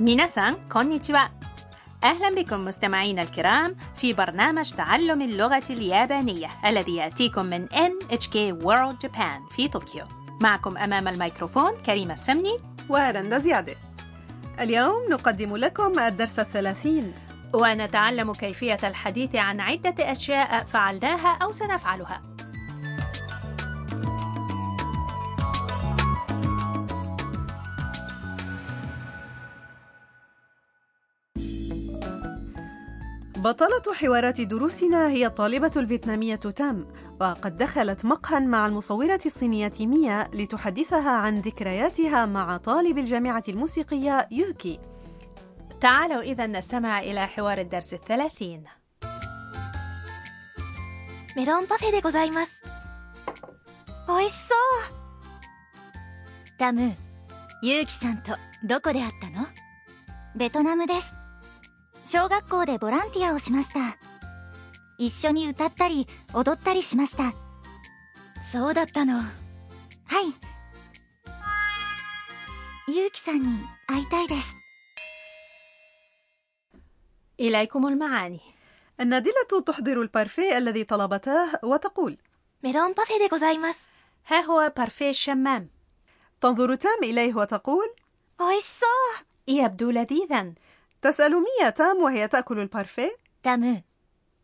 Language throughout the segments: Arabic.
ميناسان كونيتشوا أهلا بكم مستمعينا الكرام في برنامج تعلم اللغة اليابانية الذي يأتيكم من NHK World Japan في طوكيو. معكم أمام الميكروفون كريمة السمني. ورندا زيادة. اليوم نقدم لكم الدرس الثلاثين. ونتعلم كيفية الحديث عن عدة أشياء فعلناها أو سنفعلها. بطلة حوارات دروسنا هي الطالبة الفيتنامية تام وقد دخلت مقهى مع المصورة الصينية ميا لتحدثها عن ذكرياتها مع طالب الجامعة الموسيقية يوكي تعالوا إذا نستمع إلى حوار الدرس الثلاثين メロンパフェでございます。美味しそう。タム、ユウキさんとどこで会ったのベトナムです。 小学校でボランティアをしました。一緒に歌ったり踊ったりしました。そうだったの。はい。ユウキさんに会いたいです。 إليكم المعاني النادلة تحضر البارفيه الذي طلبتاه وتقول メロンパフェでございます。 ها هو بارفيه الشمام تنظر تام إليه وتقول 美味しそう。 يبدو لذيذا تسأل ميا تام وهي تأكل البارفيه タム、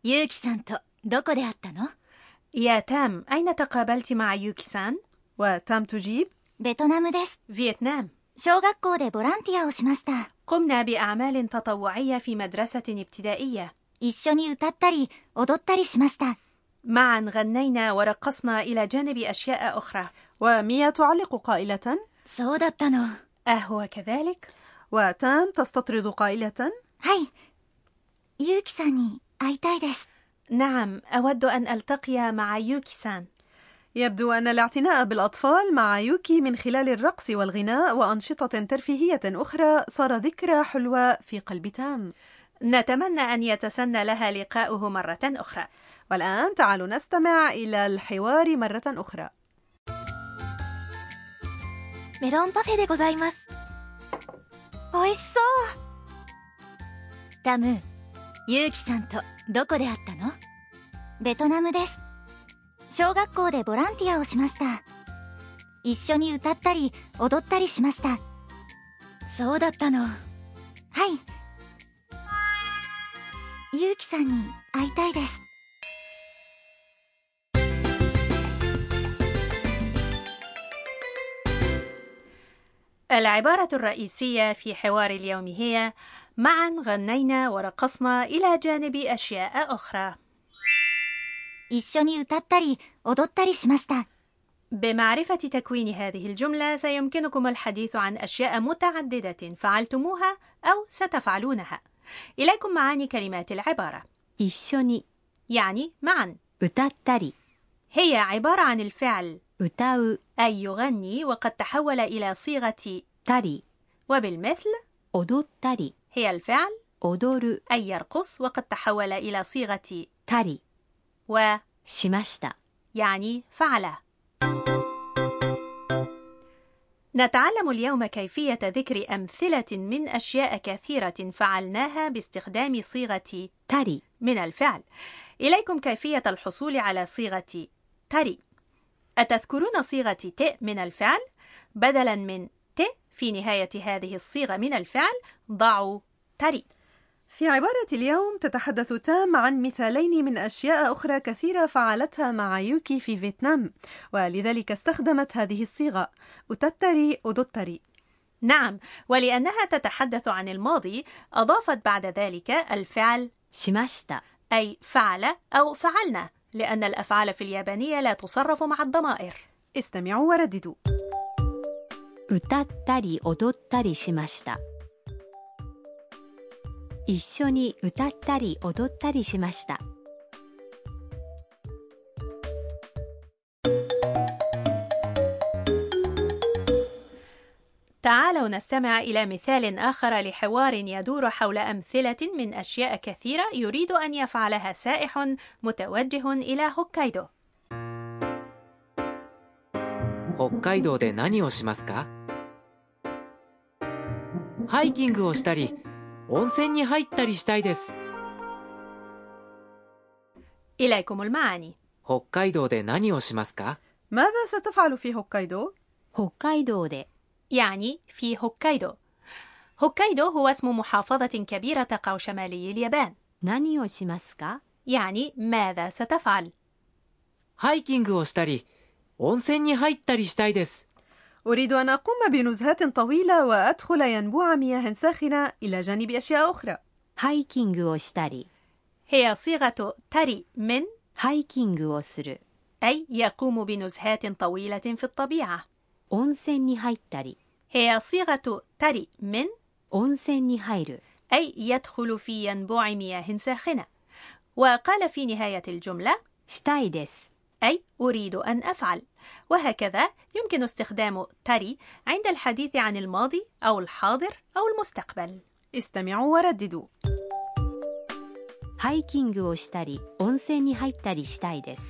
ユウキさんとどこで会ったの يا تام أين تقابلت مع يوكي سان؟ وتام تجيب ベトナムです。 فيتنام 小学校でボランティアをしました。 قمنا بأعمال تطوعية في مدرسة ابتدائية 一緒に歌ったり踊ったりしました。 معا غنينا ورقصنا إلى جانب أشياء أخرى وميا تعلق قائلة そうだったの。 أهو كذلك؟ وتام تستطرد قائلة はい。ゆうきさんに会いたいです。 نعم أود أن ألتقي مع يوكي سان يبدو أن الاعتناء بالأطفال مع يوكي من خلال الرقص والغناء وأنشطة ترفيهية أخرى صار ذكرى حلوة في قلب تام نتمنى أن يتسنى لها لقاؤه مرة أخرى والآن تعالوا نستمع إلى الحوار مرة أخرى メロンパフェでございます。 美味しそう。タム、ゆうきさんとどこで会ったの？ベトナムです。小学校でボランティアをしました。一緒に歌ったり踊ったりしました。そうだったの。はい。ゆうきさんに会いたいです。العبارة الرئيسية في حوار اليوم هي معا غنينا ورقصنا إلى جانب أشياء أخرى 一緒に歌ったり踊ったりしました。 بمعرفة تكوين هذه الجملة سيمكنكم الحديث عن أشياء متعددة فعلتموها أو ستفعلونها إليكم معاني كلمات العبارة 一緒に يعني معا 歌ったり هي عبارة عن الفعل 歌う أي يغني وقد تحول إلى صيغة たり وبالمثل 踊ったり هي الفعل 踊る أي يرقص وقد تحول إلى صيغة たり و しました يعني فعل نتعلم اليوم كيفية ذكر أمثلة من أشياء كثيرة فعلناها باستخدام صيغة たり من الفعل إليكم كيفية الحصول على صيغة تري أتذكرون صيغة ت من الفعل؟ بدلا من ت في نهاية هذه الصيغة من الفعل ضعوا تري. في عبارة اليوم تتحدث تام عن مثالين من أشياء أخرى كثيرة فعلتها مع يوكي في فيتنام ولذلك استخدمت هذه الصيغة. أتتري أدتري نعم ولأنها تتحدث عن الماضي أضافت بعد ذلك الفعل شماشتا أي فعل أو فعلنا. لأن الأفعال في اليابانية لا تصرف مع الضمائر استمعوا ورددوا 歌ったり踊ったりしました一緒に歌ったり踊ったりしました تعالوا نستمع إلى مثال آخر لحوار يدور حول أمثلة من أشياء كثيرة يريد أن يفعلها سائح متوجه إلى هوكايدو 北海道で何をしますかハイキングをしたり温泉に入ったりしたいです إليكم المعاني 北海道で何をしますか ماذا ستفعل في هوكايدو؟ 北海道で يعني في هوكايدو هوكايدو هو اسم محافظة كبيرة تقع شمالي اليابان 何をしますか يعني ماذا ستفعل ハイキングをしたり温泉に入ったりしたいです أريد أن أقوم بنزهات طويلة وأدخل ينبوع مياه ساخنة إلى جانب أشياء أخرى ハイキングをしたり هي صيغة تري من ハイキングをする أي يقوم بنزهات طويلة في الطبيعة 温泉に入ったり هي صيغة تري من 温泉に入る أي يدخل في ينبوع مياه ساخنة وقال في نهاية الجملة したいです أي أريد أن أفعل وهكذا يمكن استخدام تري عند الحديث عن الماضي أو الحاضر أو المستقبل استمعوا ورددوا ハイキングをしたり温泉に入ったりしたいです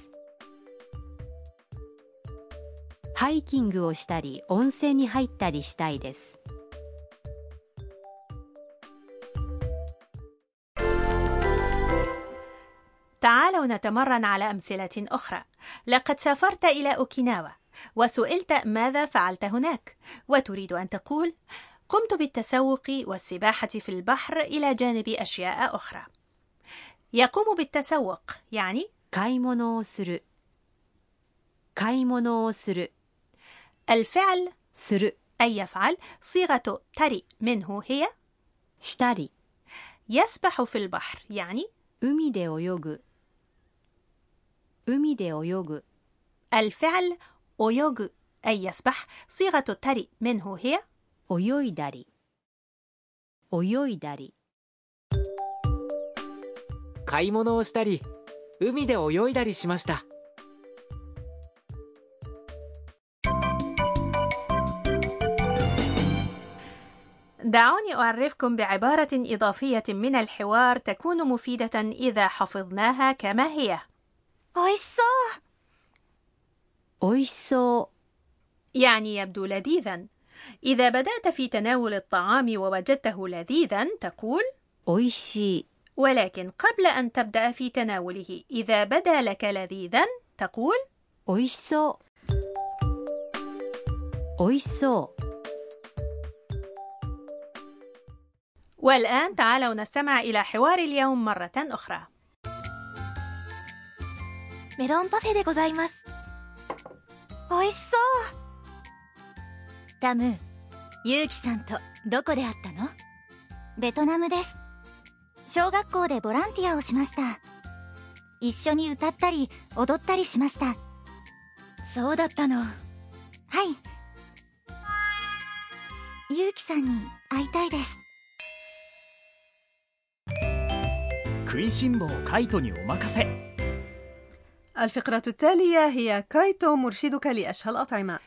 ハイキングをしたり温泉に入ったりしたいです تعالوا نتمرن على أمثلة أخرى لقد سافرت إلى أوكيناوا وسئلت ماذا فعلت هناك وتريد أن تقول قمت بالتسوق والسباحة في البحر إلى جانب أشياء أخرى يقوم بالتسوق يعني 買い物をする買い物をする الفعل する أي يفعل صيغة تري منه هي したり يسبح في البحر يعني 海で泳ぐ海で泳ぐ الفعل أيوغ أي يسبح صيغة تري منه هي 泳いだり泳いだり買い物をしたり海で泳いだりしました دعوني أعرفكم بعبارة إضافية من الحوار تكون مفيدة إذا حفظناها كما هي. أويسو. يعني يبدو لذيذا. إذا بدأت في تناول الطعام ووجدته لذيذا تقول أويشي. ولكن قبل أن تبدأ في تناوله إذا بدا لك لذيذا تقول أويسو أويسو والآن تعالوا نستمع إلى حوار اليوم مرة أخرى メロンパフェでございます美味しそうタムユウキさんとどこで会ったのベトナムです小学校でボランティアをしました一緒に歌ったり踊ったりしましたそうだったのはいユウキさんに会いたいです 食いしん坊カイトにお任せ الفقرة التالية هي كايتو مرشدك لأشهى الأطعمة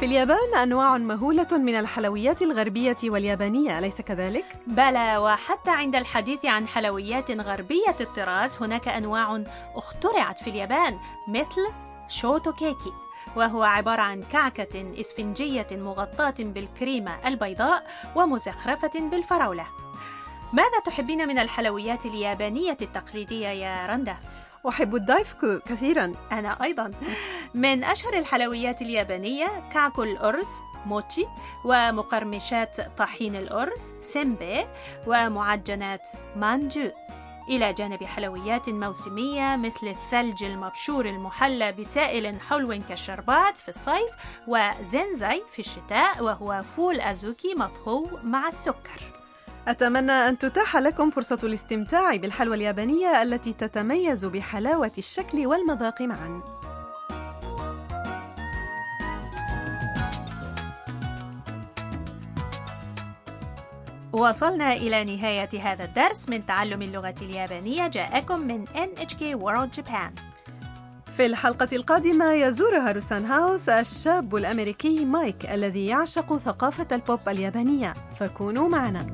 في اليابان أنواع مهولة من الحلويات الغربية واليابانية أليس كذلك؟ بلى وحتى عند الحديث عن حلويات غربية الطراز هناك أنواع اخترعت في اليابان مثل شوتو كيكي وهو عبارة عن كعكة إسفنجية مغطاة بالكريمة البيضاء ومزخرفة بالفراولة. ماذا تحبين من الحلويات اليابانية التقليدية يا رندا؟ أحب ال 大福 كثيرا. أنا أيضا. من أشهر الحلويات اليابانية كعك الأرز موتشي ومقرمشات طحين الأرز 煎餅 ومعجنات 饅頭. إلى جانب حلويات موسمية مثل الثلج المبشور المحلى بسائل حلو كالشربات في الصيف وزنزاي في الشتاء وهو فول أزوكي مطهو مع السكر. أتمنى أن تتاح لكم فرصة الاستمتاع بالحلوى اليابانية التي تتميز بحلاوة الشكل والمذاق معا. وصلنا إلى نهاية هذا الدرس من تعلم اللغة اليابانية. جاءكم من NHK World Japan. في الحلقة القادمة يزور هاروسان هاوس الشاب الأمريكي مايك الذي يعشق ثقافة البوب اليابانية. فكونوا معنا.